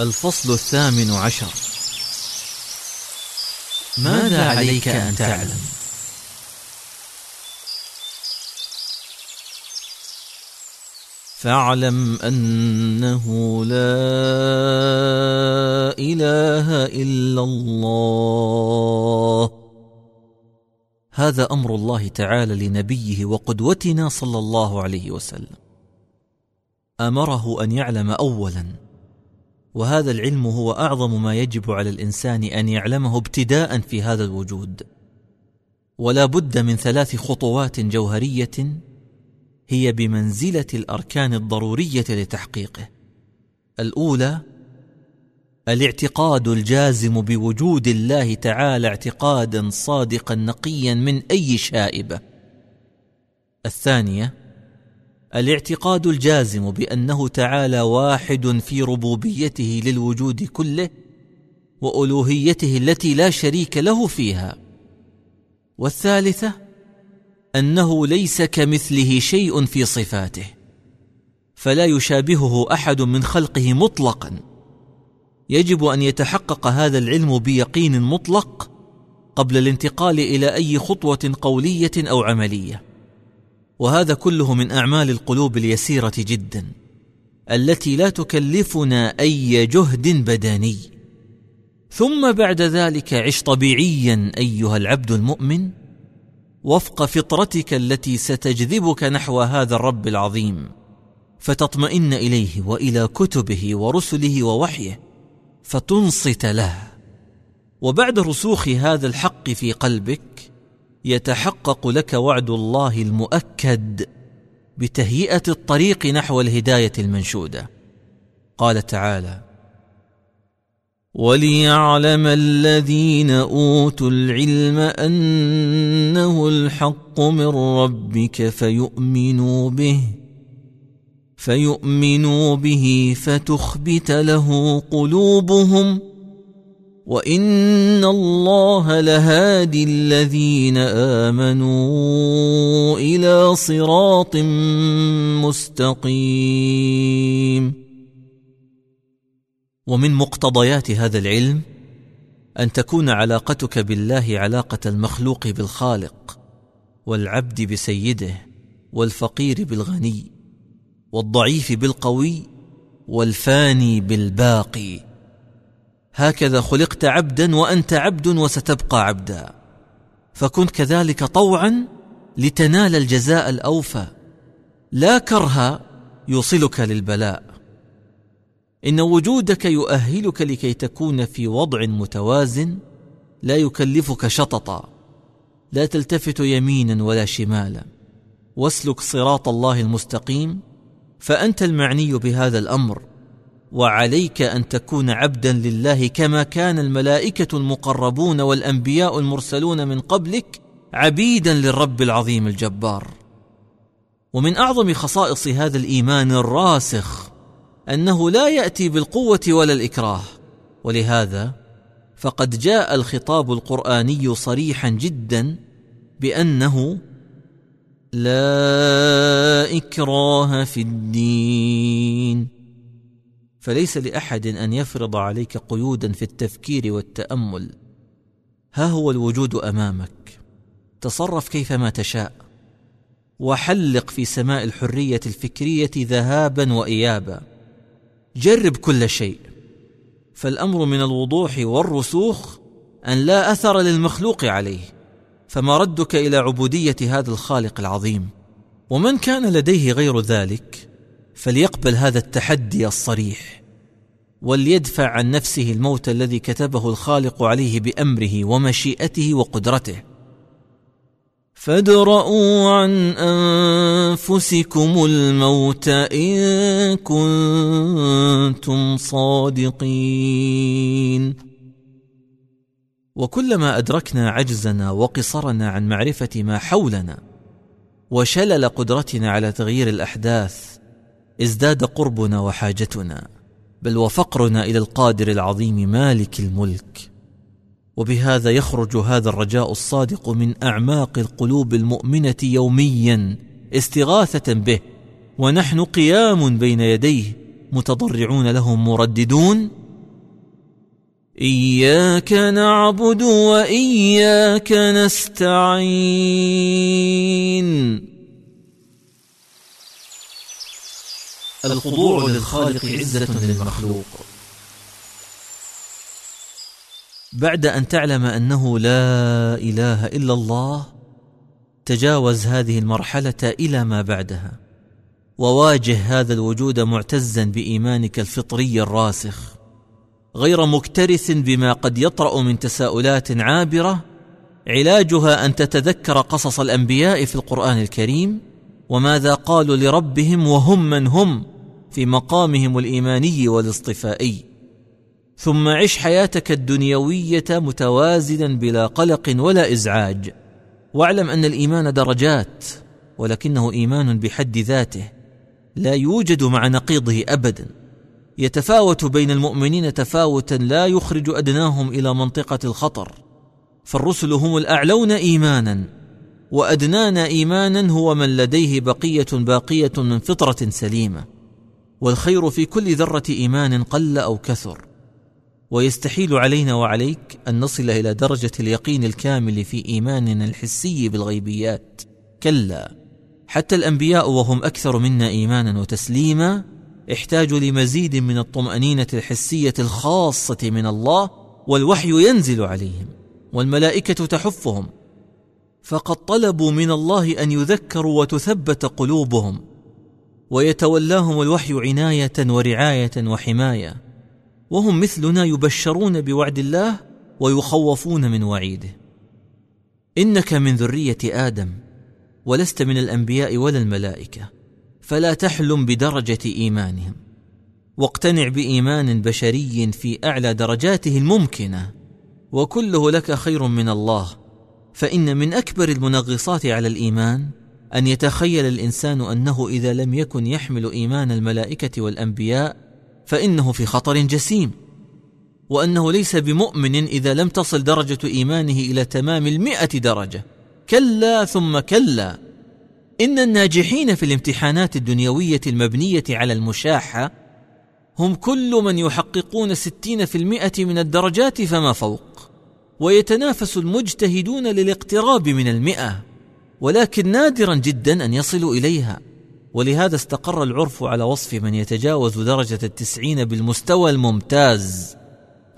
الفصل الثامن عشر. ماذا عليك أن تعلم؟ فاعلم أنه لا إله إلا الله. هذا أمر الله تعالى لنبيه وقدوتنا صلى الله عليه وسلم. أمره أن يعلم أولاً. وهذا العلم هو أعظم ما يجب على الإنسان أن يعلمه ابتداء في هذا الوجود. ولا بد من ثلاث خطوات جوهرية هي بمنزلة الأركان الضرورية لتحقيقه. الأولى الاعتقاد الجازم بوجود الله تعالى اعتقادا صادقا نقيا من أي شائبة. الثانية الاعتقاد الجازم بأنه تعالى واحد في ربوبيته للوجود كله وألوهيته التي لا شريك له فيها. والثالثة أنه ليس كمثله شيء في صفاته فلا يشابهه أحد من خلقه مطلقا. يجب أن يتحقق هذا العلم بيقين مطلق قبل الانتقال إلى أي خطوة قولية أو عملية. وهذا كله من أعمال القلوب اليسيرة جدا التي لا تكلفنا أي جهد بدني. ثم بعد ذلك عش طبيعيا أيها العبد المؤمن وفق فطرتك التي ستجذبك نحو هذا الرب العظيم فتطمئن إليه وإلى كتبه ورسله ووحيه فتنصت له. وبعد رسوخ هذا الحق في قلبك يتحقق لك وعد الله المؤكد بتهيئة الطريق نحو الهداية المنشودة. قال تعالى وليعلم الذين اوتوا العلم انه الحق من ربك فيؤمنوا به فيؤمنوا به فتخبت له قلوبهم وان الله لهادي الذين امنوا إلى صراط مستقيم. ومن مقتضيات هذا العلم ان تكون علاقتك بالله علاقه المخلوق بالخالق والعبد بسيده والفقير بالغني والضعيف بالقوي والفاني بالباقي هكذا خلقت عبدا وأنت عبد وستبقى عبدا. فكن كذلك طوعا لتنال الجزاء الأوفى. لا كرها يوصلك للبلاء. إن وجودك يؤهلك لكي تكون في وضع متوازن لا يكلفك شططا. لا تلتفت يمينا ولا شمالا. واسلك صراط الله المستقيم. فأنت المعني بهذا الأمر. وعليك أن تكون عبدا لله كما كان الملائكة المقربون والأنبياء المرسلون من قبلك عبيدا للرب العظيم الجبار. ومن أعظم خصائص هذا الإيمان الراسخ أنه لا يأتي بالقوة ولا الإكراه. ولهذا فقد جاء الخطاب القرآني صريحا جدا بأنه لا إكراه في الدين. فليس لأحد أن يفرض عليك قيودا في التفكير والتأمل. ها هو الوجود أمامك. تصرف كيفما تشاء. وحلق في سماء الحرية الفكرية ذهابا وايابا. جرب كل شيء. فالأمر من الوضوح والرسوخ أن لا أثر للمخلوق عليه. فما ردك إلى عبودية هذا الخالق العظيم؟ ومن كان لديه غير ذلك؟ فليقبل هذا التحدي الصريح وليدفع عن نفسه الموت الذي كتبه الخالق عليه بأمره ومشيئته وقدرته. فادرءوا عن أنفسكم الموت إن كنتم صادقين. وكلما أدركنا عجزنا وقصرنا عن معرفة ما حولنا وشلل قدرتنا على تغيير الأحداث ازداد قربنا وحاجتنا بل وفقرنا إلى القادر العظيم مالك الملك. وبهذا يخرج هذا الرجاء الصادق من أعماق القلوب المؤمنة يوميا استغاثة به ونحن قيام بين يديه متضرعون له مرددون. إياك نعبد وإياك نستعين. الخضوع للخالق عزة للمخلوق. بعد أن تعلم أنه لا إله إلا الله تجاوز هذه المرحلة إلى ما بعدها. وواجه هذا الوجود معتزا بإيمانك الفطري الراسخ. غير مكترث بما قد يطرأ من تساؤلات عابرة علاجها أن تتذكر قصص الأنبياء في القرآن الكريم وماذا قالوا لربهم وهم من هم في مقامهم الإيماني والاصطفائي. ثم عش حياتك الدنيوية متوازنا بلا قلق ولا إزعاج. واعلم أن الإيمان درجات ولكنه إيمان بحد ذاته. لا يوجد مع نقيضه ابدا. يتفاوت بين المؤمنين تفاوتا لا يخرج أدناهم إلى منطقة الخطر. فالرسل هم الأعلون ايمانا. وأدنانا إيمانا هو من لديه بقية باقية من فطرة سليمة والخير في كل ذرة إيمان قل أو كثر. ويستحيل علينا وعليك أن نصل إلى درجة اليقين الكامل في إيماننا الحسي بالغيبيات. كلا حتى الأنبياء وهم أكثر منا إيمانا وتسليما احتاجوا لمزيد من الطمأنينة الحسية الخاصة من الله والوحي ينزل عليهم والملائكة تحفهم فقد طلبوا من الله أن يذكروا وتثبت قلوبهم ويتولاهم الوحي عناية ورعاية وحماية وهم مثلنا يبشرون بوعد الله ويخوفون من وعيده. إنك من ذرية آدم ولست من الأنبياء ولا الملائكة فلا تحلم بدرجة إيمانهم. واقتنع بإيمان بشري في أعلى درجاته الممكنة وكله لك خير من الله. فإن من أكبر المنغصات على الإيمان أن يتخيل الإنسان أنه إذا لم يكن يحمل إيمان الملائكة والأنبياء فإنه في خطر جسيم وأنه ليس بمؤمن إذا لم تصل درجة إيمانه إلى تمام المئة درجة. كلا ثم كلا. إن الناجحين في الامتحانات الدنيوية المبنية على المشاحة هم كل من يحققون ستين في المئة من الدرجات فما فوق. ويتنافس المجتهدون للاقتراب من المئة ولكن نادرا جدا أن يصلوا إليها. ولهذا استقر العرف على وصف من يتجاوز درجة التسعين بالمستوى الممتاز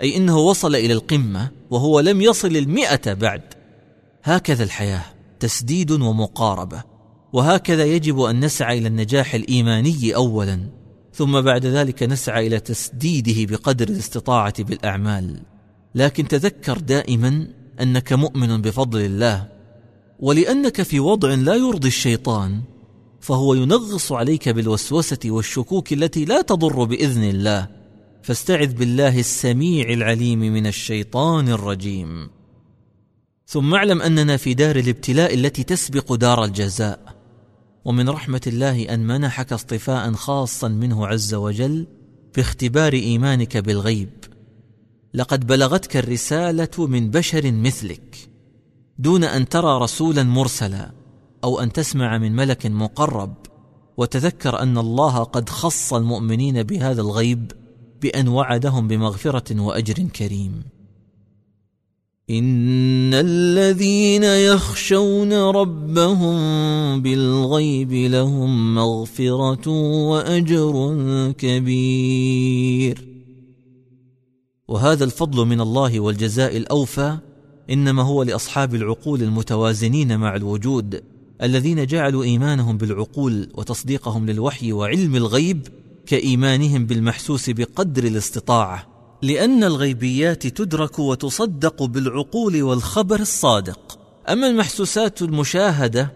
أي إنه وصل إلى القمة وهو لم يصل المئة بعد. هكذا الحياة تسديد ومقاربة. وهكذا يجب أن نسعى إلى النجاح الإيماني اولا ثم بعد ذلك نسعى إلى تسديده بقدر الاستطاعة بالأعمال. لكن تذكر دائما أنك مؤمن بفضل الله ولأنك في وضع لا يرضي الشيطان فهو ينغص عليك بالوسوسة والشكوك التي لا تضر بإذن الله. فاستعذ بالله السميع العليم من الشيطان الرجيم. ثم اعلم أننا في دار الابتلاء التي تسبق دار الجزاء. ومن رحمة الله أن منحك اصطفاء خاصا منه عز وجل باختبار إيمانك بالغيب. لقد بلغتك الرسالة من بشر مثلك دون أن ترى رسولا مرسلا أو أن تسمع من ملك مقرب. وتذكر أن الله قد خص المؤمنين بهذا الغيب بأن وعدهم بمغفرة وأجر كريم. إن الذين يخشون ربهم بالغيب لهم مغفرة وأجر كبير. وهذا الفضل من الله والجزاء الأوفى إنما هو لأصحاب العقول المتوازنين مع الوجود الذين جعلوا إيمانهم بالعقول وتصديقهم للوحي وعلم الغيب كإيمانهم بالمحسوس بقدر الاستطاعة. لأن الغيبيات تدرك وتصدق بالعقول والخبر الصادق. أما المحسوسات المشاهدة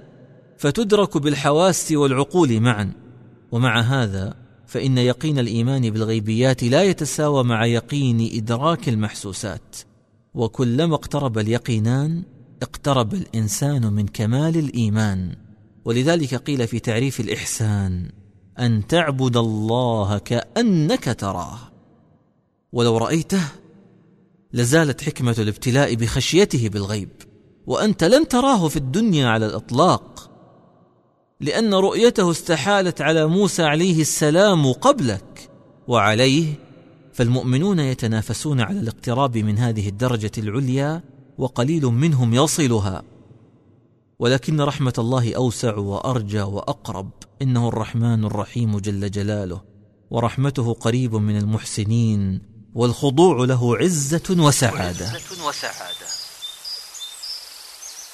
فتدرك بالحواس والعقول معا. ومع هذا فإن يقين الإيمان بالغيبيات لا يتساوى مع يقين إدراك المحسوسات. وكلما اقترب اليقينان اقترب الإنسان من كمال الإيمان. ولذلك قيل في تعريف الإحسان أن تعبد الله كأنك تراه. ولو رأيته لزالت حكمة الابتلاء بخشيته بالغيب. وأنت لن تراه في الدنيا على الإطلاق. لأن رؤيته استحالت على موسى عليه السلام قبلك وعليه فالمؤمنون يتنافسون على الاقتراب من هذه الدرجة العليا وقليل منهم يصلها. ولكن رحمة الله أوسع وأرجى وأقرب. إنه الرحمن الرحيم جل جلاله ورحمته قريب من المحسنين والخضوع له عزة وسعادة.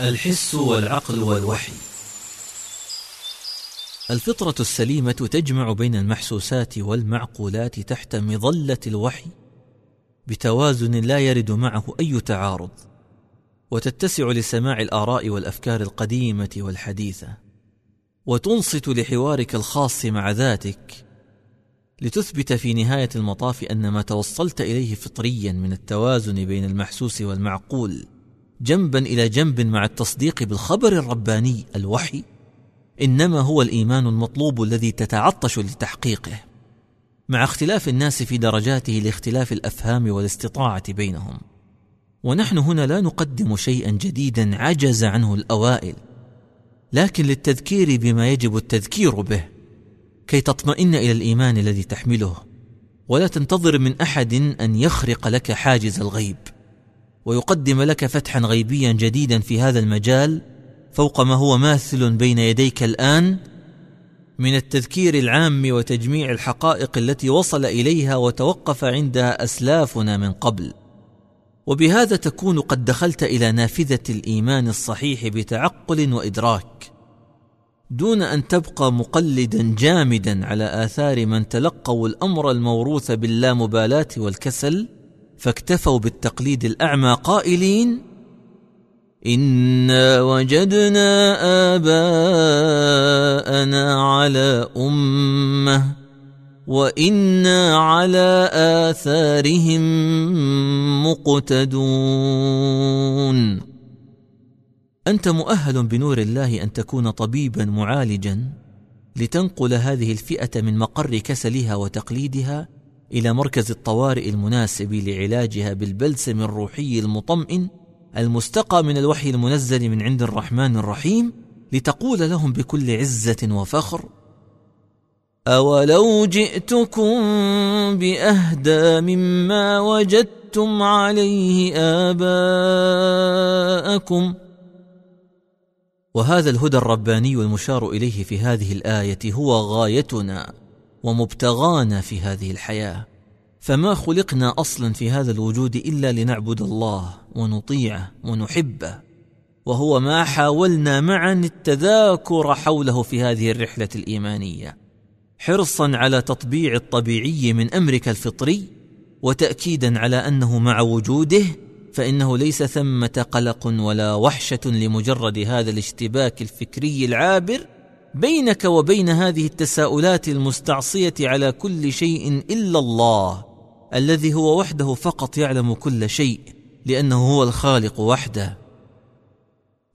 الحس والعقل والوحي. الفطرة السليمة تجمع بين المحسوسات والمعقولات تحت مظلة الوحي بتوازن لا يرد معه أي تعارض وتتسع لسماع الآراء والأفكار القديمة والحديثة وتنصت لحوارك الخاص مع ذاتك لتثبت في نهاية المطاف أن ما توصلت إليه فطريا من التوازن بين المحسوس والمعقول جنبا إلى جنب مع التصديق بالخبر الرباني الوحي. إنما هو الإيمان المطلوب الذي تتعطش لتحقيقه مع اختلاف الناس في درجاته لاختلاف الأفهام والاستطاعة بينهم. ونحن هنا لا نقدم شيئا جديدا عجز عنه الأوائل لكن للتذكير بما يجب التذكير به كي تطمئن إلى الإيمان الذي تحمله. ولا تنتظر من أحد أن يخرق لك حاجز الغيب ويقدم لك فتحا غيبيا جديدا في هذا المجال فوق ما هو ماثل بين يديك الآن من التذكير العام وتجميع الحقائق التي وصل إليها وتوقف عندها أسلافنا من قبل. وبهذا تكون قد دخلت إلى نافذة الإيمان الصحيح بتعقل وإدراك. دون أن تبقى مقلدا جامدا على آثار من تلقوا الأمر الموروث باللامبالاة والكسل فاكتفوا بالتقليد الأعمى قائلين انا وجدنا اباءنا على امه وأنا على اثارهم مقتدون انت مؤهل بنور الله ان تكون طبيبا معالجا لتنقل هذه الفئه من مقر كسلها وتقليدها إلى مركز الطوارئ المناسب لعلاجها بالبلسم الروحي المطمئن المستقى من الوحي المنزل من عند الرحمن الرحيم لتقول لهم بكل عزة وفخر أولو جئتكم بأهدى مما وجدتم عليه آباءكم. وهذا الهدى الرباني المشار إليه في هذه الآية هو غايتنا ومبتغانا في هذه الحياة. فما خلقنا أصلا في هذا الوجود إلا لنعبد الله ونطيعه ونحبه وهو ما حاولنا معا التذاكر حوله في هذه الرحلة الإيمانية حرصا على تطبيع الطبيعي من أمرك الفطري وتاكيدا على أنه مع وجوده فإنه ليس ثمة قلق ولا وحشة لمجرد هذا الاشتباك الفكري العابر بينك وبين هذه التساؤلات المستعصية على كل شيء إلا الله الذي هو وحده فقط يعلم كل شيء لأنه هو الخالق وحده.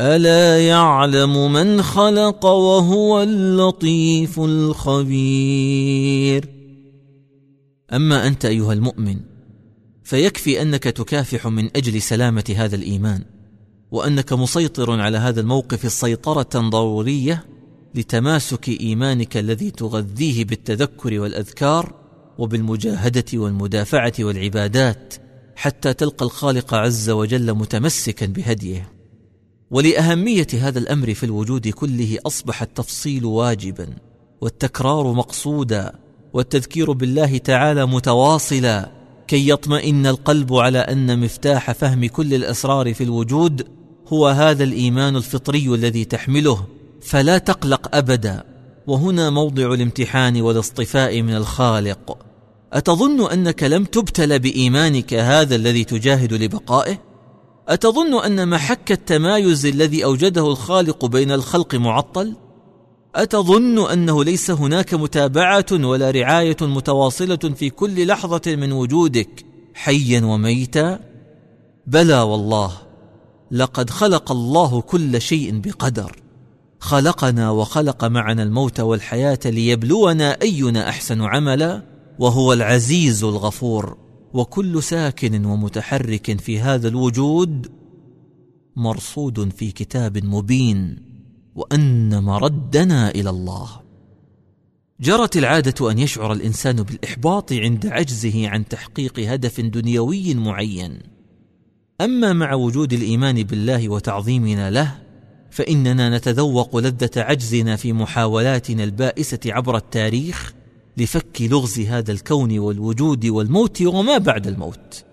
ألا يعلم من خلق وهو اللطيف الخبير؟ أما أنت أيها المؤمن فيكفي أنك تكافح من أجل سلامة هذا الإيمان وأنك مسيطر على هذا الموقف السيطره ضرورية لتماسك إيمانك الذي تغذيه بالتذكر والأذكار وبالمجاهدة والمدافعة والعبادات حتى تلقى الخالق عز وجل متمسكا بهديه. ولأهمية هذا الأمر في الوجود كله أصبح التفصيل واجبا والتكرار مقصودا والتذكير بالله تعالى متواصلا كي يطمئن القلب على أن مفتاح فهم كل الأسرار في الوجود هو هذا الإيمان الفطري الذي تحمله. فلا تقلق ابدا. وهنا موضع الامتحان والاصطفاء من الخالق. أتظن أنك لم تبتل بإيمانك هذا الذي تجاهد لبقائه؟ أتظن أن محك التمايز الذي أوجده الخالق بين الخلق معطل؟ أتظن أنه ليس هناك متابعة ولا رعاية متواصلة في كل لحظة من وجودك حيا وميتا؟ بلى والله لقد خلق الله كل شيء بقدر. خلقنا وخلق معنا الموت والحياة ليبلونا أينا أحسن عملا؟ وهو العزيز الغفور وكل ساكن ومتحرك في هذا الوجود مرصود في كتاب مبين وأن مردنا إلى الله. جرت العادة أن يشعر الإنسان بالإحباط عند عجزه عن تحقيق هدف دنيوي معين. أما مع وجود الإيمان بالله وتعظيمنا له فإننا نتذوق لذة عجزنا في محاولاتنا البائسة عبر التاريخ لفك لغز هذا الكون والوجود والموت وما بعد الموت.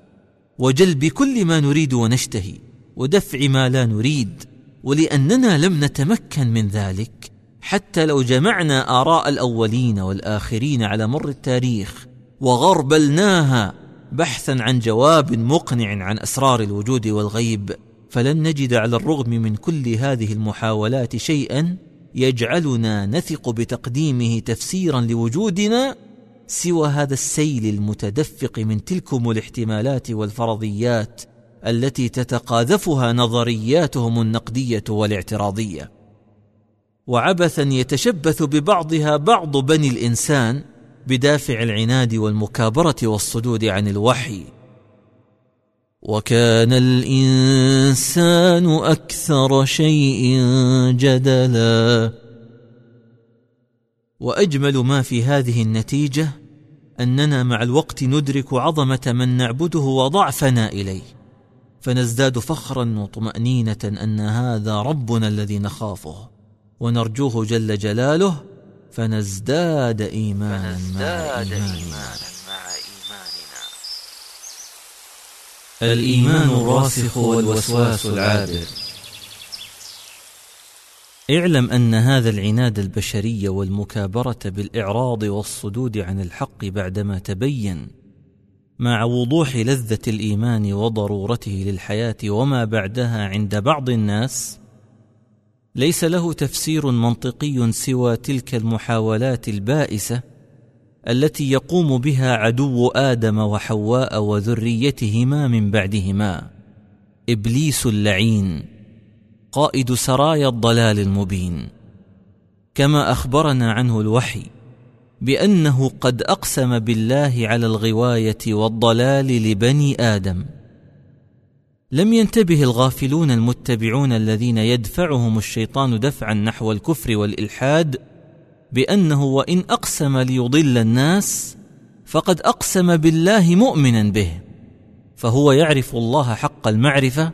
وجلب كل ما نريد ونشتهي ودفع ما لا نريد ولأننا لم نتمكن من ذلك. حتى لو جمعنا آراء الأولين والآخرين على مر التاريخ وغربلناها بحثا عن جواب مقنع عن أسرار الوجود والغيب فلن نجد على الرغم من كل هذه المحاولات شيئا يجعلنا نثق بتقديمه تفسيرا لوجودنا سوى هذا السيل المتدفق من تلكم الاحتمالات والفرضيات التي تتقاذفها نظرياتهم النقدية والاعتراضية. وعبثا يتشبث ببعضها بعض بني الإنسان بدافع العناد والمكابرة والصدود عن الوحي. وكان الإنسان أكثر شيء جدلا. وأجمل ما في هذه النتيجة أننا مع الوقت ندرك عظمة من نعبده وضعفنا إليه. فنزداد فخرا وطمانينه أن هذا ربنا الذي نخافه. ونرجوه جل جلاله فنزداد ايمانا مع ايماننا الإيمان الراسخ والوسواس العابر. اعلم أن هذا العناد البشري والمكابرة بالإعراض والصدود عن الحق بعدما تبين مع وضوح لذة الإيمان وضرورته للحياة وما بعدها عند بعض الناس ليس له تفسير منطقي سوى تلك المحاولات البائسة التي يقوم بها عدو آدم وحواء وذريتهما من بعدهما. إبليس اللعين قائد سرايا الضلال المبين. كما أخبرنا عنه الوحي بأنه قد أقسم بالله على الغواية والضلال لبني آدم. لم ينتبه الغافلون المتبعون الذين يدفعهم الشيطان دفعا نحو الكفر والإلحاد بأنه وإن أقسم ليضل الناس فقد أقسم بالله مؤمنا به فهو يعرف الله حق المعرفة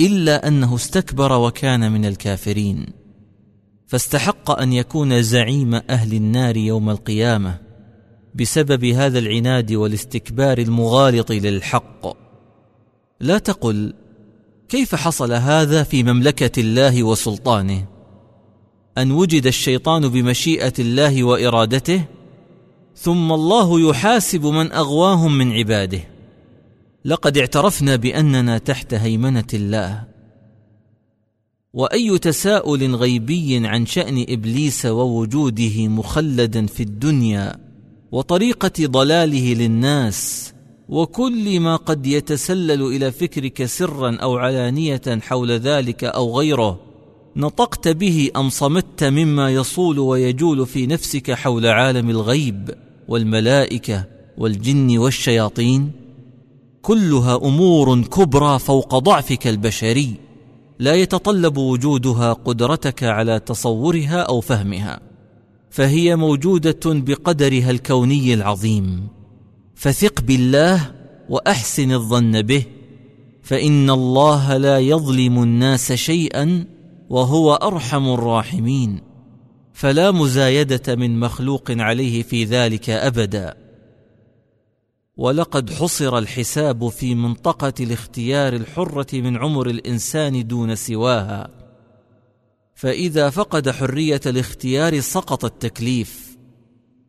إلا أنه استكبر وكان من الكافرين. فاستحق أن يكون زعيم أهل النار يوم القيامة بسبب هذا العناد والاستكبار المغالط للحق. لا تقل كيف حصل هذا في مملكة الله وسلطانه؟ أن وجد الشيطان بمشيئة الله وإرادته ثم الله يحاسب من أغواهم من عباده. لقد اعترفنا بأننا تحت هيمنة الله. وأي تساؤل غيبي عن شأن إبليس ووجوده مخلدا في الدنيا وطريقة ضلاله للناس وكل ما قد يتسلل إلى فكرك سرا أو علانية حول ذلك أو غيره نطقت به أم صمت مما يصول ويجول في نفسك حول عالم الغيب والملائكة والجن والشياطين؟ كلها أمور كبرى فوق ضعفك البشري لا يتطلب وجودها قدرتك على تصورها أو فهمها فهي موجودة بقدرها الكوني العظيم. فثق بالله وأحسن الظن به فإن الله لا يظلم الناس شيئا وهو أرحم الراحمين. فلا مزايدة من مخلوق عليه في ذلك أبدا. ولقد حصر الحساب في منطقة الاختيار الحرة من عمر الإنسان دون سواها. فإذا فقد حرية الاختيار سقط التكليف.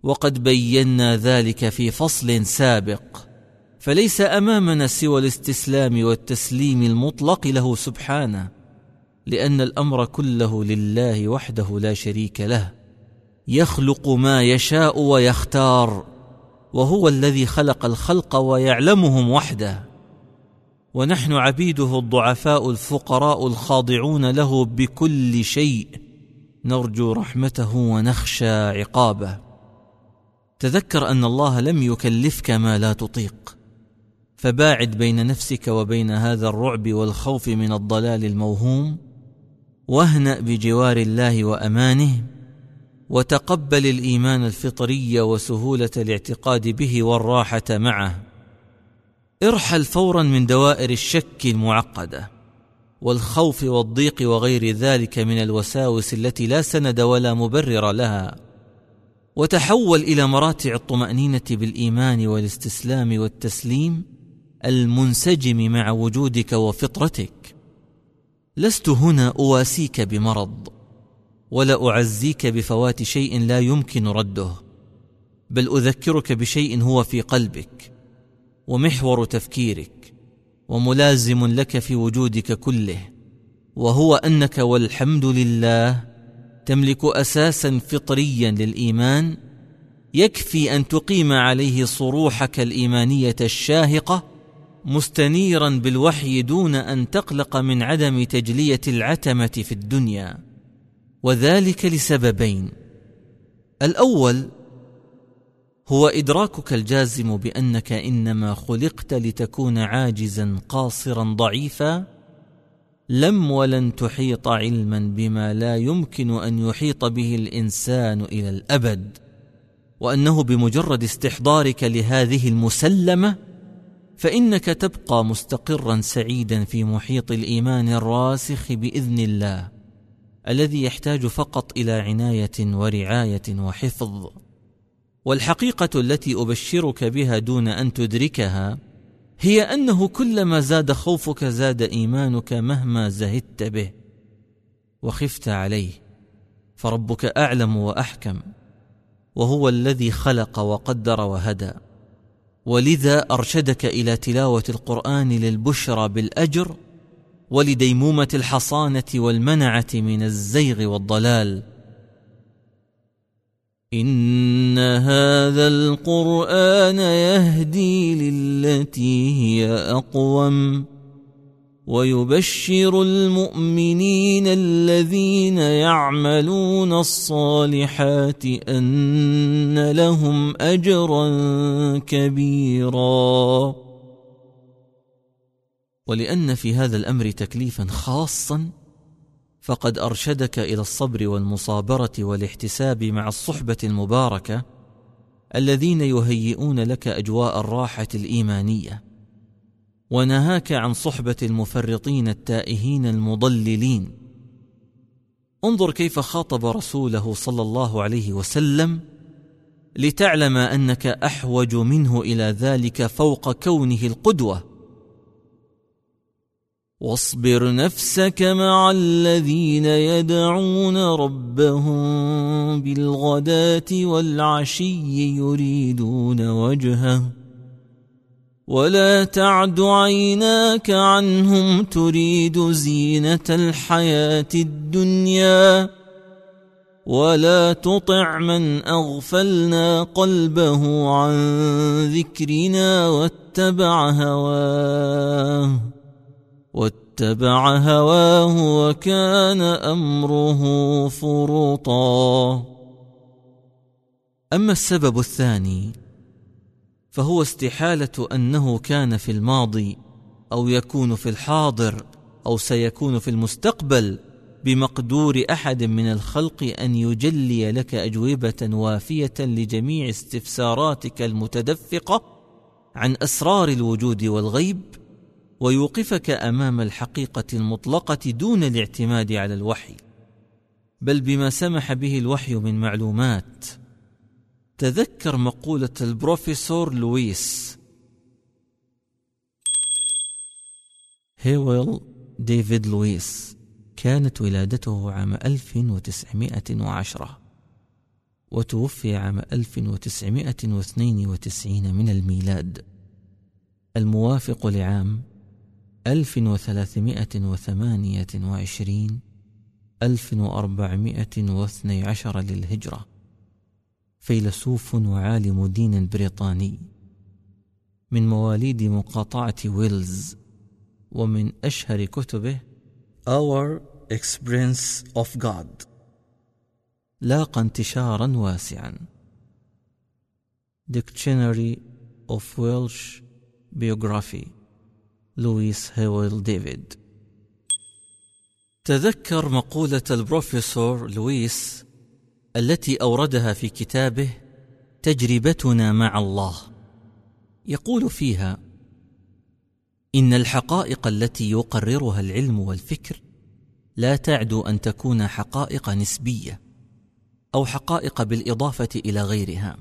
وقد بينا ذلك في فصل سابق. فليس أمامنا سوى الاستسلام والتسليم المطلق له سبحانه. لأن الأمر كله لله وحده لا شريك له يخلق ما يشاء ويختار وهو الذي خلق الخلق ويعلمهم وحده. ونحن عبيده الضعفاء الفقراء الخاضعون له بكل شيء نرجو رحمته ونخشى عقابه. تذكر أن الله لم يكلفك ما لا تطيق فباعد بين نفسك وبين هذا الرعب والخوف من الضلال الموهوم. واهنأ بجوار الله وأمانه وتقبل الإيمان الفطري وسهولة الاعتقاد به والراحة معه. ارحل فورا من دوائر الشك المعقدة والخوف والضيق وغير ذلك من الوساوس التي لا سند ولا مبرر لها. وتحول إلى مراتع الطمأنينة بالإيمان والاستسلام والتسليم المنسجم مع وجودك وفطرتك. لست هنا أواسيك بمرض ولا أعزيك بفوات شيء لا يمكن رده بل أذكرك بشيء هو في قلبك ومحور تفكيرك وملازم لك في وجودك كله وهو أنك والحمد لله تملك أساسا فطريا للإيمان يكفي أن تقيم عليه صروحك الإيمانية الشاهقة مستنيرا بالوحي دون أن تقلق من عدم تجلية العتمة في الدنيا. وذلك لسببين. الأول هو إدراكك الجازم بأنك إنما خلقت لتكون عاجزا قاصرا ضعيفا لم ولن تحيط علما بما لا يمكن أن يحيط به الإنسان إلى الأبد. وأنه بمجرد استحضارك لهذه المسلمة فإنك تبقى مستقرا سعيدا في محيط الإيمان الراسخ بإذن الله الذي يحتاج فقط إلى عناية ورعاية وحفظ. والحقيقة التي أبشرك بها دون أن تدركها هي أنه كلما زاد خوفك زاد إيمانك مهما زهدت به وخفت عليه فربك أعلم وأحكم وهو الذي خلق وقدر وهدى. ولذا أرشدك إلى تلاوة القرآن للبشرى بالأجر ولديمومة الحصانة والمنعة من الزيغ والضلال. إن هذا القرآن يهدي للتي هي أقوم. ويبشر المؤمنين الذين يعملون الصالحات أن لهم أجرا كبيرا. ولأن في هذا الأمر تكليفا خاصا فقد أرشدك إلى الصبر والمصابرة والاحتساب مع الصحبة المباركة الذين يهيئون لك أجواء الراحة الإيمانية. ونهاك عن صحبة المفرطين التائهين المضللين. انظر كيف خاطب رسوله صلى الله عليه وسلم لتعلم أنك أحوج منه إلى ذلك فوق كونه القدوة. واصبر نفسك مع الذين يدعون ربهم بالغداة والعشي يريدون وجهه. ولا تعد عيناك عنهم تريد زينة الحياة الدنيا ولا تطع من أغفلنا قلبه عن ذكرنا واتبع هواه واتبع هواه وكان أمره فرطا أما السبب الثاني فهو استحالة أنه كان في الماضي أو يكون في الحاضر أو سيكون في المستقبل بمقدور أحد من الخلق أن يجلي لك أجوبة وافية لجميع استفساراتك المتدفقة عن أسرار الوجود والغيب ويوقفك أمام الحقيقة المطلقة دون الاعتماد على الوحي. بل بما سمح به الوحي من معلومات تذكر مقولة البروفيسور لويس. هيويل ديفيد لويس كانت ولادته عام 1910 وتوفي عام 1992 من الميلاد. الموافق لعام ألف وثلاثمائة وثمانية فيلسوف وعالم دين بريطاني. من مواليد مقاطعة ويلز ومن أشهر كتبه Our Experience of God. لاقى انتشارا واسعا. Dictionary of Welsh Biography. لويس هيويل ديفيد تذكر مقولة البروفيسور لويس التي أوردها في كتابه تجربتنا مع الله. يقول فيها إن الحقائق التي يقررها العلم والفكر لا تعدو أن تكون حقائق نسبية أو حقائق بالإضافة إلى غيرها.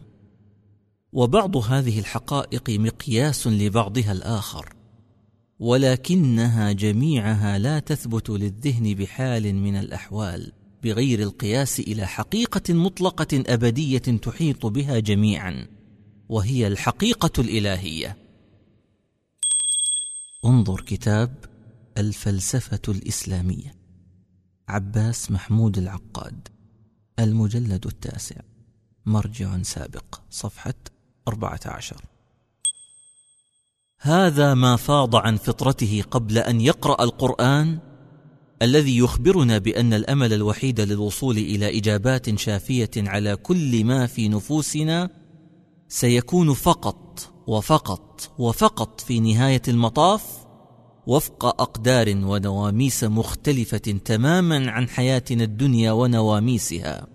وبعض هذه الحقائق مقياس لبعضها الآخر ولكنها جميعها لا تثبت للذهن بحال من الأحوال. بغير القياس إلى حقيقة مطلقة أبدية تحيط بها جميعا وهي الحقيقة الإلهية. انظر كتاب الفلسفة الإسلامية عباس محمود العقاد المجلد التاسع مرجع سابق صفحة أربعة عشر. هذا ما فاض عن فطرته قبل أن يقرأ القرآن الذي يخبرنا بأن الأمل الوحيد للوصول إلى إجابات شافية على كل ما في نفوسنا سيكون فقط وفقط وفقط في نهاية المطاف وفق أقدار ونواميس مختلفة تماما عن حياتنا الدنيا ونواميسها.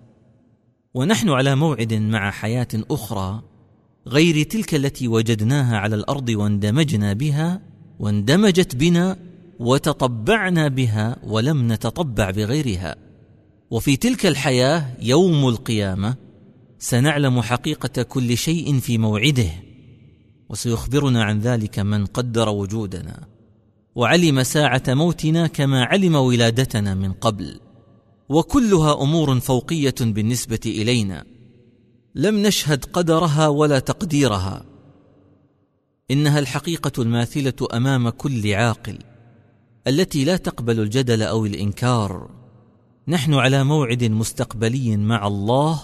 ونحن على موعد مع حياة أخرى غير تلك التي وجدناها على الأرض واندمجنا بها واندمجت بنا وتطبعنا بها ولم نتطبع بغيرها. وفي تلك الحياة يوم القيامة سنعلم حقيقة كل شيء في موعده وسيخبرنا عن ذلك من قدر وجودنا وعلم ساعة موتنا كما علم ولادتنا من قبل. وكلها أمور فوقية بالنسبة إلينا. لم نشهد قدرها ولا تقديرها. إنها الحقيقة الماثلة أمام كل عاقل. التي لا تقبل الجدل أو الإنكار. نحن على موعد مستقبلي مع الله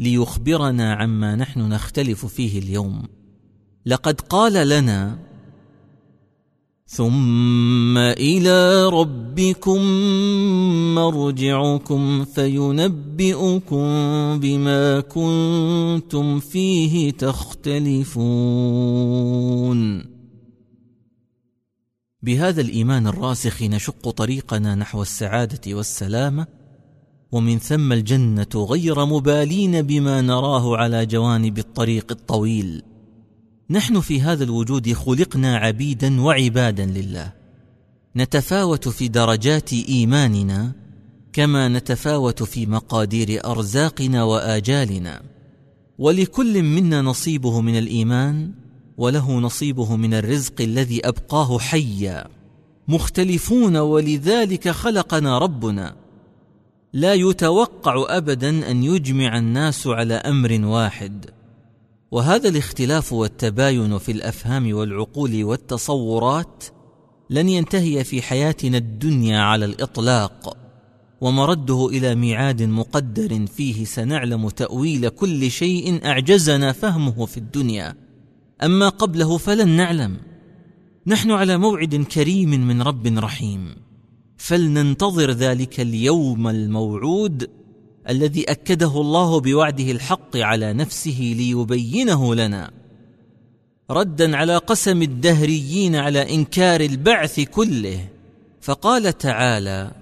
ليخبرنا عما نحن نختلف فيه اليوم. لقد قال لنا ثم إلى ربكم مرجعكم فينبئكم بما كنتم فيه تختلفون. بهذا الإيمان الراسخ نشق طريقنا نحو السعادة والسلامه ومن ثم الجنة غير مبالين بما نراه على جوانب الطريق الطويل. نحن في هذا الوجود خلقنا عبيدا وعبادا لله. نتفاوت في درجات إيماننا كما نتفاوت في مقادير أرزاقنا وآجالنا. ولكل منا نصيبه من الإيمان وله نصيبه من الرزق الذي أبقاه حيا. مختلفون ولذلك خلقنا ربنا. لا يتوقع أبدا أن يجمع الناس على أمر واحد. وهذا الاختلاف والتباين في الأفهام والعقول والتصورات لن ينتهي في حياتنا الدنيا على الإطلاق. ومرده إلى ميعاد مقدر فيه سنعلم تأويل كل شيء أعجزنا فهمه في الدنيا. أما قبله فلن نعلم. نحن على موعد كريم من رب رحيم. فلننتظر ذلك اليوم الموعود الذي أكده الله بوعده الحق على نفسه ليبينه لنا. ردا على قسم الدهريين على إنكار البعث كله. فقال تعالى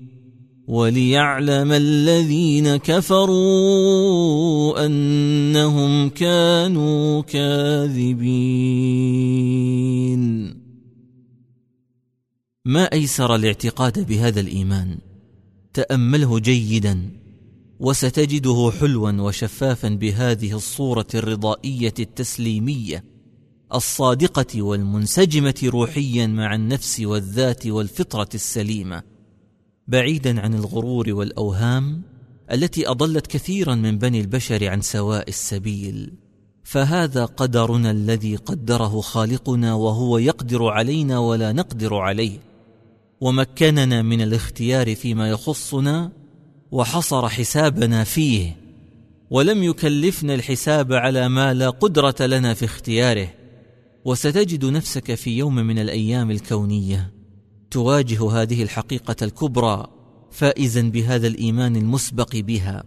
وليعلم الذين كفروا أنهم كانوا كاذبين. ما أيسر الاعتقاد بهذا الإيمان؟ تأمله جيدا وستجده حلوا وشفافا بهذه الصورة الرضائية التسليمية الصادقة والمنسجمة روحيا مع النفس والذات والفطرة السليمة. بعيدا عن الغرور والأوهام التي أضلت كثيرا من بني البشر عن سواء السبيل فهذا قدرنا الذي قدره خالقنا وهو يقدر علينا ولا نقدر عليه ومكننا من الاختيار فيما يخصنا وحصر حسابنا فيه ولم يكلفنا الحساب على ما لا قدرة لنا في اختياره وستجد نفسك في يوم من الأيام الكونية. تواجه هذه الحقيقة الكبرى فائزا بهذا الإيمان المسبق بها.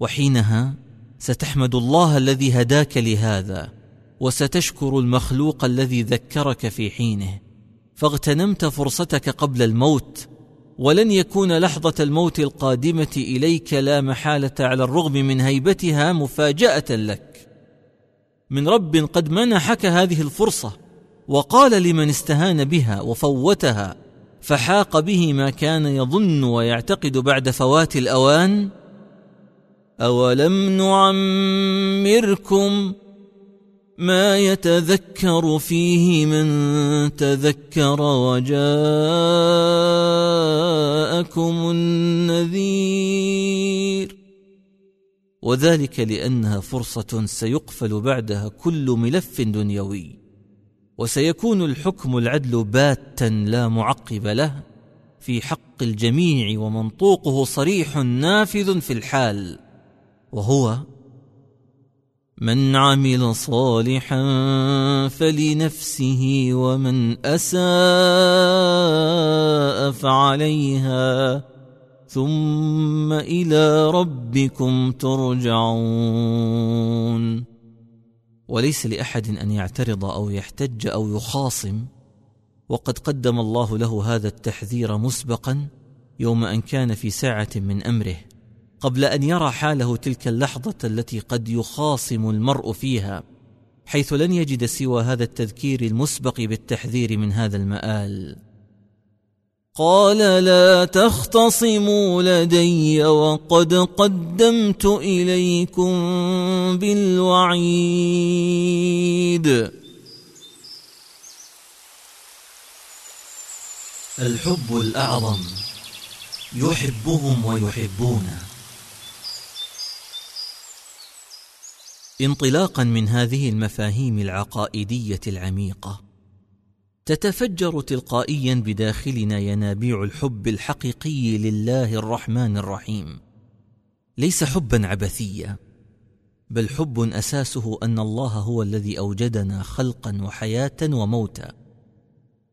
وحينها ستحمد الله الذي هداك لهذا وستشكر المخلوق الذي ذكرك في حينه. فاغتنمت فرصتك قبل الموت ولن يكون لحظة الموت القادمة إليك لا محالة على الرغم من هيبتها مفاجأة لك. من رب قد منحك هذه الفرصة وقال لمن استهان بها وفوتها فحاق به ما كان يظن ويعتقد بعد فوات الأوان أولم نعمركم ما يتذكر فيه من تذكر وجاءكم النذير؟ وذلك لأنها فرصة سيقفل بعدها كل ملف دنيوي. وسيكون الحكم العدل باتا لا معقب له في حق الجميع ومنطوقه صريح نافذ في الحال. وهو من عمل صالحا فلنفسه ومن أساء فعليها ثم إلى ربكم ترجعون. وليس لأحد أن يعترض أو يحتج أو يخاصم وقد قدم الله له هذا التحذير مسبقا يوم أن كان في ساعة من أمره قبل أن يرى حاله تلك اللحظة التي قد يخاصم المرء فيها حيث لن يجد سوى هذا التذكير المسبق بالتحذير من هذا المآل. قال لا تختصموا لدي وقد قدمت إليكم بالوعيد. الحب الأعظم. يحبهم ويحبونه انطلاقا من هذه المفاهيم العقائدية العميقة. تتفجر تلقائيا بداخلنا ينابيع الحب الحقيقي لله الرحمن الرحيم. ليس حبا عبثيا بل حب أساسه أن الله هو الذي أوجدنا خلقا وحياة وموتا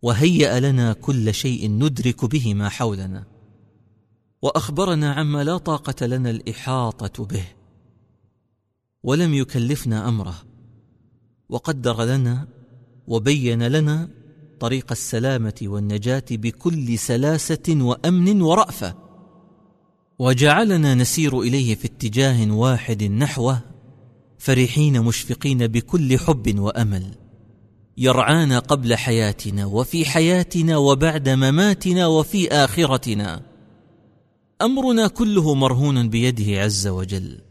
وهيأ لنا كل شيء ندرك به ما حولنا. وأخبرنا عما لا طاقة لنا الإحاطة به. ولم يكلفنا أمره وقدر لنا وبين لنا طريق السلامة والنجاة بكل سلاسة وأمن ورأفة. وجعلنا نسير إليه في اتجاه واحد نحوه فرحين مشفقين بكل حب وأمل. يرعانا قبل حياتنا وفي حياتنا وبعد مماتنا وفي آخرتنا. أمرنا كله مرهون بيده عز وجل.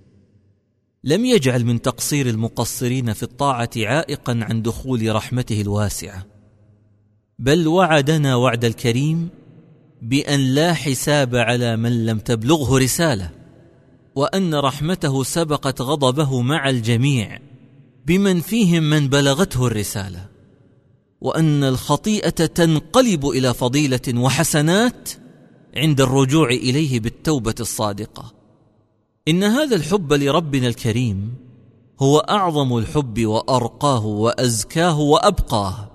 لم يجعل من تقصير المقصرين في الطاعة عائقا عن دخول رحمته الواسعة. بل وعدنا وعد الكريم بأن لا حساب على من لم تبلغه رسالة وأن رحمته سبقت غضبه مع الجميع بمن فيهم من بلغته الرسالة وأن الخطيئة تنقلب إلى فضيلة وحسنات عند الرجوع إليه بالتوبة الصادقة. إن هذا الحب لربنا الكريم هو أعظم الحب وأرقاه وأزكاه وأبقاه.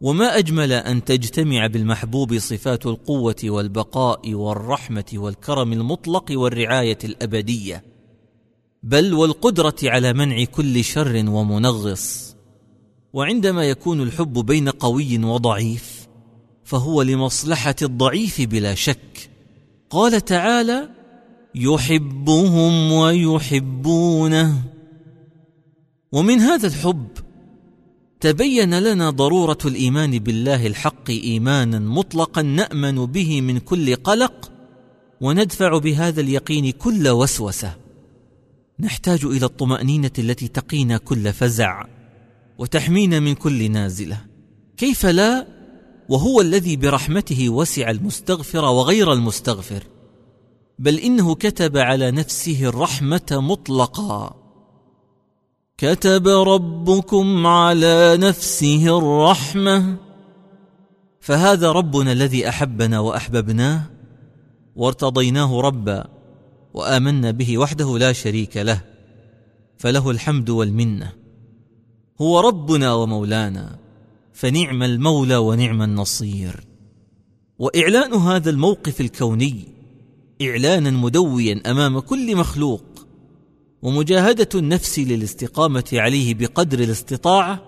وما أجمل أن تجتمع بالمحبوب صفات القوة والبقاء والرحمة والكرم المطلق والرعاية الأبدية بل والقدرة على منع كل شر ومنغص. وعندما يكون الحب بين قوي وضعيف فهو لمصلحة الضعيف بلا شك. قال تعالى يحبهم ويحبونه. ومن هذا الحب تبين لنا ضرورة الإيمان بالله الحق إيمانا مطلقا نأمن به من كل قلق وندفع بهذا اليقين كل وسوسة. نحتاج إلى الطمأنينة التي تقينا كل فزع وتحمينا من كل نازلة. كيف لا؟ وهو الذي برحمته وسع المستغفر وغير المستغفر. بل إنه كتب على نفسه الرحمة مطلقا. كتب ربكم على نفسه الرحمة. فهذا ربنا الذي أحبنا وأحببناه وارتضيناه ربا وآمنا به وحده لا شريك له فله الحمد والمنة. هو ربنا ومولانا فنعم المولى ونعم النصير. وإعلان هذا الموقف الكوني إعلانا مدويا أمام كل مخلوق ومجاهدة النفس للاستقامة عليه بقدر الاستطاعه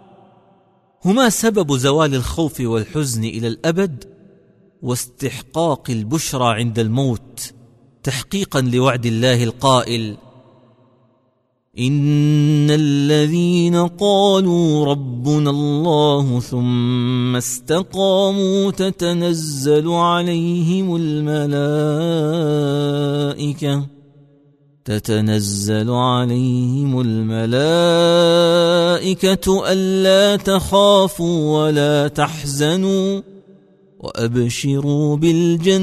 هما سبب زوال الخوف والحزن إلى الأبد واستحقاق البشرى عند الموت تحقيقا لوعد الله القائل إن الذين قالوا ربنا الله ثم استقاموا تتنزل عليهم الملائكة تتنزل عليهم الملائكة ألا تخافوا ولا تحزنوا وأبشروا بالجنة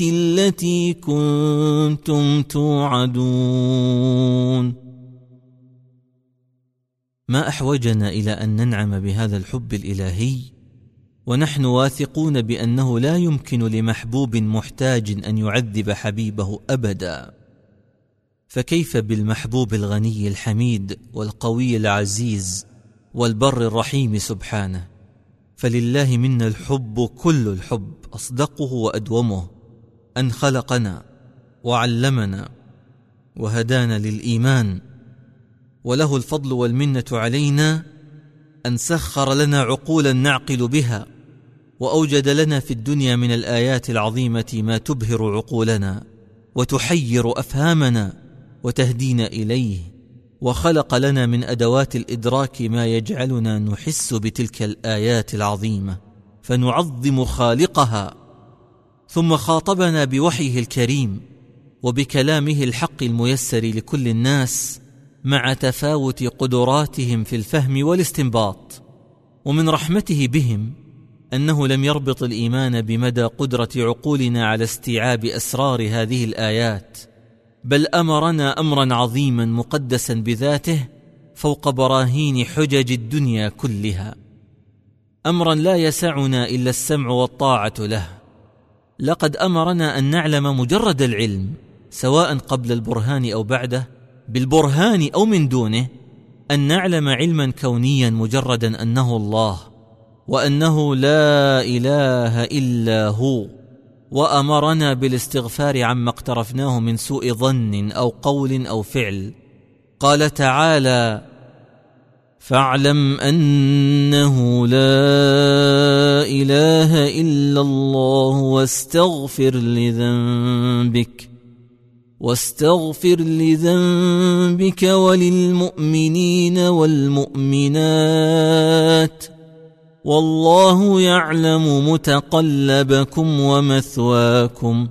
التي كنتم توعدون. ما أحوجنا إلى أن ننعم بهذا الحب الإلهي؟ ونحن واثقون بأنه لا يمكن لمحبوب محتاج أن يعذب حبيبه أبدا. فكيف بالمحبوب الغني الحميد والقوي العزيز والبر الرحيم سبحانه؟ فلله منا الحب كل الحب أصدقه وأدومه أن خلقنا وعلمنا وهدانا للإيمان. وله الفضل والمنة علينا أن سخر لنا عقولا نعقل بها. وأوجد لنا في الدنيا من الآيات العظيمة ما تبهر عقولنا وتحير أفهامنا وتهدينا إليه وخلق لنا من أدوات الإدراك ما يجعلنا نحس بتلك الآيات العظيمة فنعظم خالقها ثم خاطبنا بوحيه الكريم وبكلامه الحق الميسر لكل الناس مع تفاوت قدراتهم في الفهم والاستنباط ومن رحمته بهم أنه لم يربط الإيمان بمدى قدرة عقولنا على استيعاب أسرار هذه الآيات بل أمرنا أمرا عظيما مقدسا بذاته فوق براهين حجج الدنيا كلها. أمرا لا يسعنا إلا السمع والطاعة له. لقد أمرنا أن نعلم مجرد العلم سواء قبل البرهان أو بعده بالبرهان أو من دونه أن نعلم علما كونيا مجردا أنه الله. وأنه لا إله إلا هو وأمرنا بالاستغفار عما اقترفناه من سوء ظن أو قول أو فعل. قال تعالى فاعلم أنه لا إله إلا الله واستغفر لذنبك واستغفر لذنبك وللمؤمنين والمؤمنات. والله يعلم متقلبكم ومثواكم.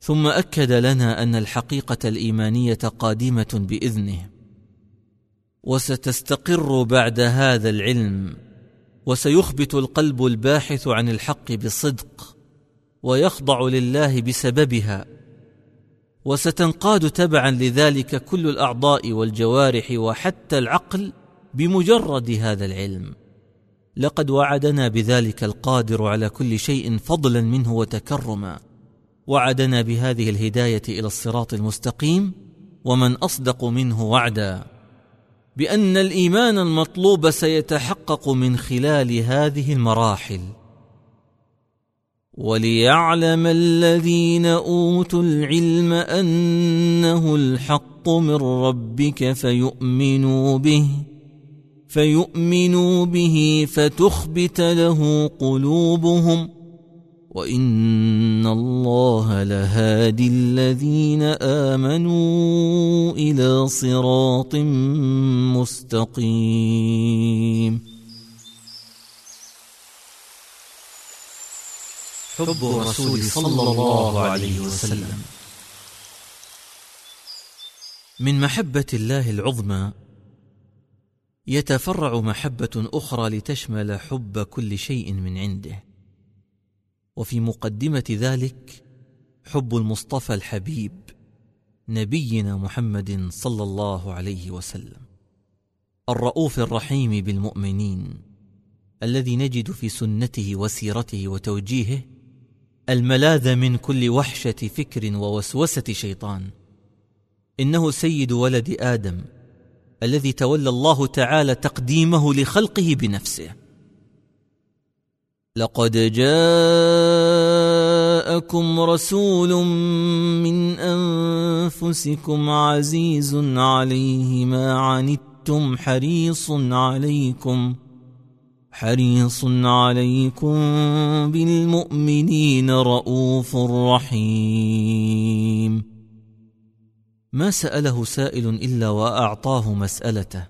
ثم أكد لنا أن الحقيقة الإيمانية قادمة بإذنه وستستقر بعد هذا العلم وسيخبت القلب الباحث عن الحق بصدق ويخضع لله بسببها وستنقاد تبعا لذلك كل الأعضاء والجوارح وحتى العقل بمجرد هذا العلم. لقد وعدنا بذلك القادر على كل شيء فضلا منه وتكرما. وعدنا بهذه الهداية إلى الصراط المستقيم ومن أصدق منه وعدا. بأن الإيمان المطلوب سيتحقق من خلال هذه المراحل. وليعلم الذين أوتوا العلم أنه الحق من ربك فيؤمنوا به. فيؤمنوا به فتخبت له قلوبهم وإن الله لهادي الذين آمنوا إلى صراط مستقيم. حب الرسول صلى الله عليه وسلم. من محبة الله العظمى يتفرع محبة أخرى لتشمل حب كل شيء من عنده. وفي مقدمة ذلك حب المصطفى الحبيب نبينا محمد صلى الله عليه وسلم الرؤوف الرحيم بالمؤمنين الذي نجد في سنته وسيرته وتوجيهه الملاذ من كل وحشة فكر ووسوسة شيطان. إنه سيد ولد آدم الذي تولى الله تعالى تقديمه لخلقه بنفسه. لقد جاءكم رسول من أنفسكم عزيز عليه ما عنتم حريص عليكم حريص عليكم بالمؤمنين رءوف رحيم. ما سأله سائل إلا وأعطاه مسألته.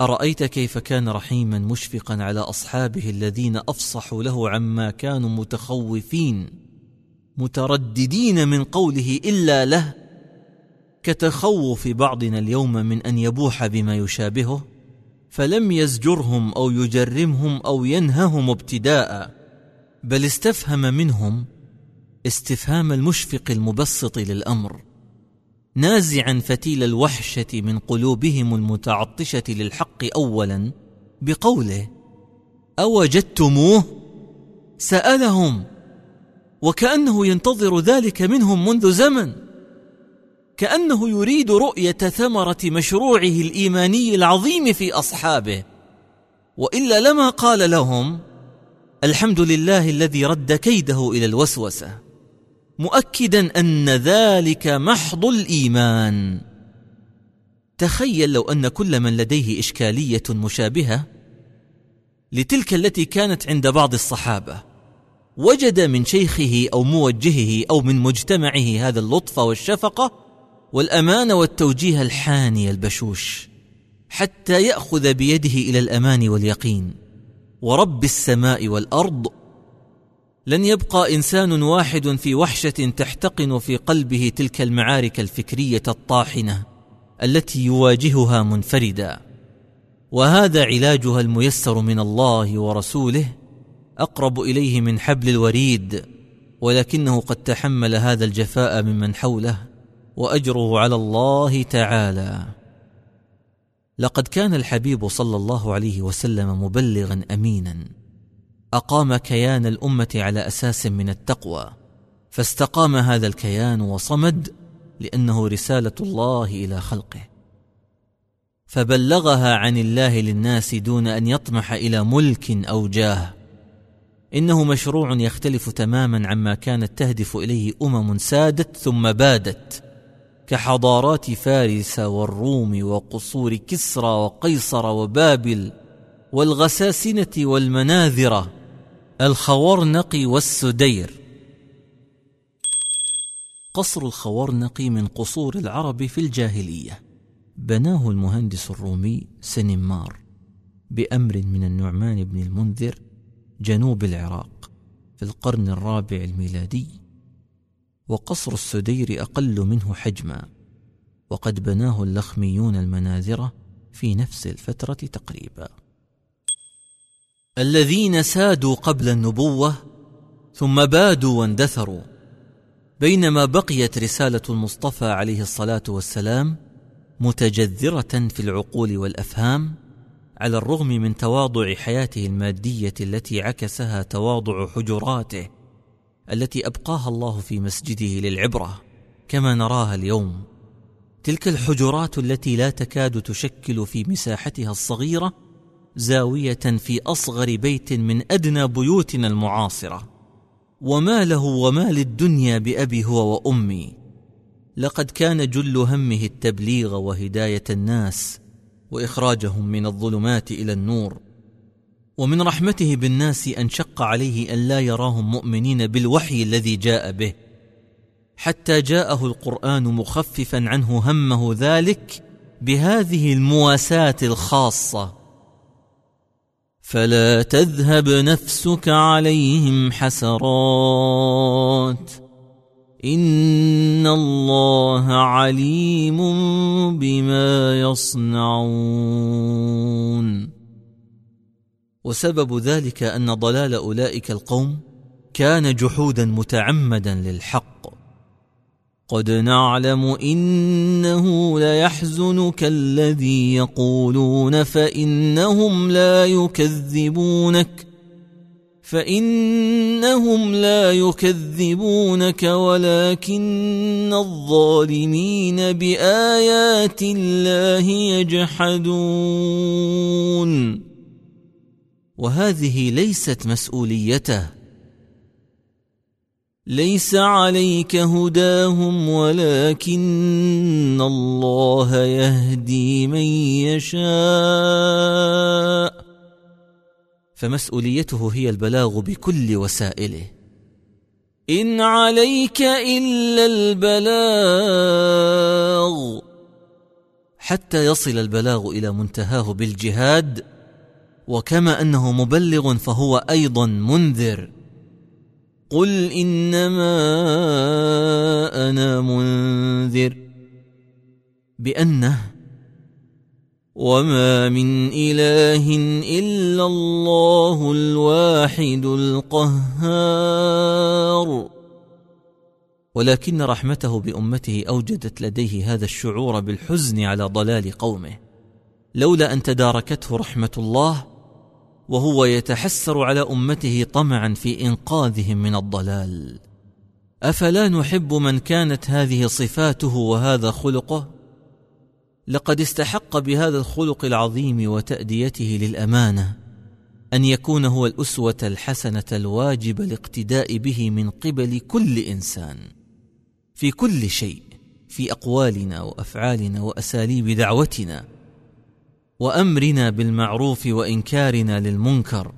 أرأيت كيف كان رحيما مشفقا على أصحابه الذين أفصحوا له عما كانوا متخوفين مترددين من قوله إلا له كتخوف بعضنا اليوم من أن يبوح بما يشابهه فلم يزجرهم أو يجرمهم أو ينههم ابتداء بل استفهم منهم استفهام المشفق المبسط للأمر. نازعا فتيل الوحشة من قلوبهم المتعطشة للحق اولا بقوله اوجدتموه؟ سألهم وكأنه ينتظر ذلك منهم منذ زمن. كأنه يريد رؤية ثمرة مشروعه الإيماني العظيم في أصحابه. وإلا لما قال لهم الحمد لله الذي رد كيده إلى الوسوسة. مؤكدا أن ذلك محض الإيمان. تخيل لو أن كل من لديه إشكالية مشابهة لتلك التي كانت عند بعض الصحابة. وجد من شيخه أو موجهه أو من مجتمعه هذا اللطف والشفقة والأمان والتوجيه الحاني البشوش حتى يأخذ بيده إلى الأمان واليقين. ورب السماء والأرض لن يبقى إنسان واحد في وحشة تحتقن في قلبه تلك المعارك الفكرية الطاحنة التي يواجهها منفردا. وهذا علاجها الميسر من الله ورسوله أقرب إليه من حبل الوريد ولكنه قد تحمل هذا الجفاء ممن حوله وأجره على الله تعالى. لقد كان الحبيب صلى الله عليه وسلم مبلغا امينا. أقام كيان الأمة على أساس من التقوى فاستقام هذا الكيان وصمد لأنه رسالة الله إلى خلقه. فبلغها عن الله للناس دون أن يطمح إلى ملك أو جاه. إنه مشروع يختلف تماما عما كانت تهدف إليه أمم سادت ثم بادت كحضارات فارس والروم وقصور كسرى وقيصر وبابل والغساسنة والمناذرة. الخورنق والسدير. قصر الخورنق من قصور العرب في الجاهلية. بناه المهندس الرومي سنمار بأمر من النعمان بن المنذر جنوب العراق في القرن الرابع الميلادي. وقصر السدير أقل منه حجما. وقد بناه اللخميون المناذرة في نفس الفترة تقريبا. الذين سادوا قبل النبوة ثم بادوا واندثروا بينما بقيت رسالة المصطفى عليه الصلاة والسلام متجذرة في العقول والأفهام على الرغم من تواضع حياته المادية التي عكسها تواضع حجراته التي أبقاها الله في مسجده للعبرة كما نراها اليوم. تلك الحجرات التي لا تكاد تشكل في مساحتها الصغيرة زاوية في أصغر بيت من أدنى بيوتنا المعاصرة. وما له وما للدنيا بأبي هو وأمي. لقد كان جل همه التبليغ وهداية الناس وإخراجهم من الظلمات إلى النور. ومن رحمته بالناس أن شق عليه أن لا يراهم مؤمنين بالوحي الذي جاء به. حتى جاءه القرآن مخففا عنه همه ذلك بهذه المواساة الخاصة. فلا تذهب نفسك عليهم حسرات. إن الله عليم بما يصنعون. وسبب ذلك أن ضلال أولئك القوم كان جحودا متعمدا للحق. قد نعلم إنه ليحزنك الذي يقولون فإنهم لا يكذبونك فإنهم لا يكذبونك ولكن الظالمين بآيات الله يجحدون. وهذه ليست مسؤوليته. ليس عليك هداهم ولكن الله يهدي من يشاء. فمسؤوليته هي البلاغ بكل وسائله. إن عليك إلا البلاغ. حتى يصل البلاغ إلى منتهاه بالجهاد وكما أنه مبلغ فهو أيضا منذر. قل انما أنا منذر بانه وما من اله الا الله الواحد القهار ولكن رحمته بامته اوجدت لديه هذا الشعور بالحزن على ضلال قومه لولا ان تداركته رحمه الله وهو يتحسر على أمته طمعا في إنقاذهم من الضلال. أفلا نحب من كانت هذه صفاته وهذا خلقه؟ لقد استحق بهذا الخلق العظيم وتأديته للأمانة أن يكون هو الأسوة الحسنة الواجب الاقتداء به من قبل كل إنسان في كل شيء في أقوالنا وأفعالنا وأساليب دعوتنا. وأمرنا بالمعروف وإنكارنا للمنكر.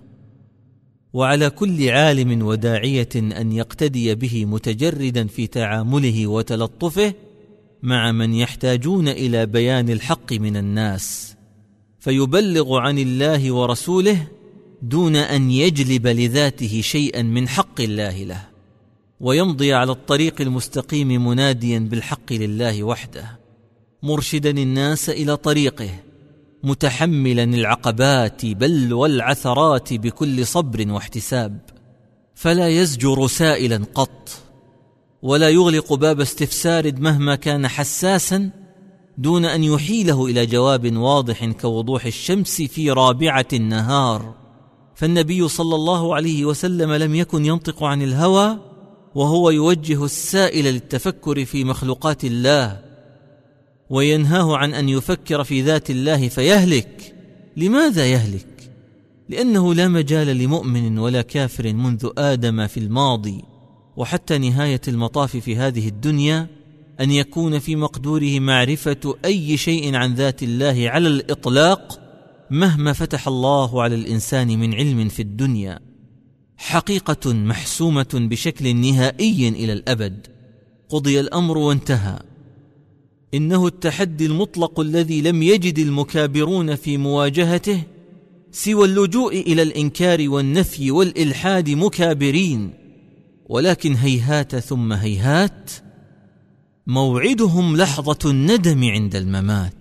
وعلى كل عالم وداعية أن يقتدي به متجردا في تعامله وتلطفه مع من يحتاجون إلى بيان الحق من الناس. فيبلغ عن الله ورسوله دون أن يجلب لذاته شيئا من حق الله له. ويمضي على الطريق المستقيم مناديا بالحق لله وحده. مرشدا الناس إلى طريقه. متحملا العقبات بل والعثرات بكل صبر واحتساب. فلا يزجر سائلا قط ولا يغلق باب استفسار مهما كان حساسا دون أن يحيله إلى جواب واضح كوضوح الشمس في رابعة النهار. فالنبي صلى الله عليه وسلم لم يكن ينطق عن الهوى وهو يوجه السائل للتفكر في مخلوقات الله. وينهاه عن أن يفكر في ذات الله فيهلك. لماذا يهلك؟ لأنه لا مجال لمؤمن ولا كافر منذ آدم في الماضي. وحتى نهاية المطاف في هذه الدنيا أن يكون في مقدوره معرفة أي شيء عن ذات الله على الإطلاق مهما فتح الله على الإنسان من علم في الدنيا. حقيقة محسومة بشكل نهائي إلى الأبد. قضي الأمر وانتهى. إنه التحدي المطلق الذي لم يجد المكابرون في مواجهته سوى اللجوء إلى الإنكار والنفي والإلحاد مكابرين. ولكن هيهات ثم هيهات موعدهم لحظة الندم عند الممات.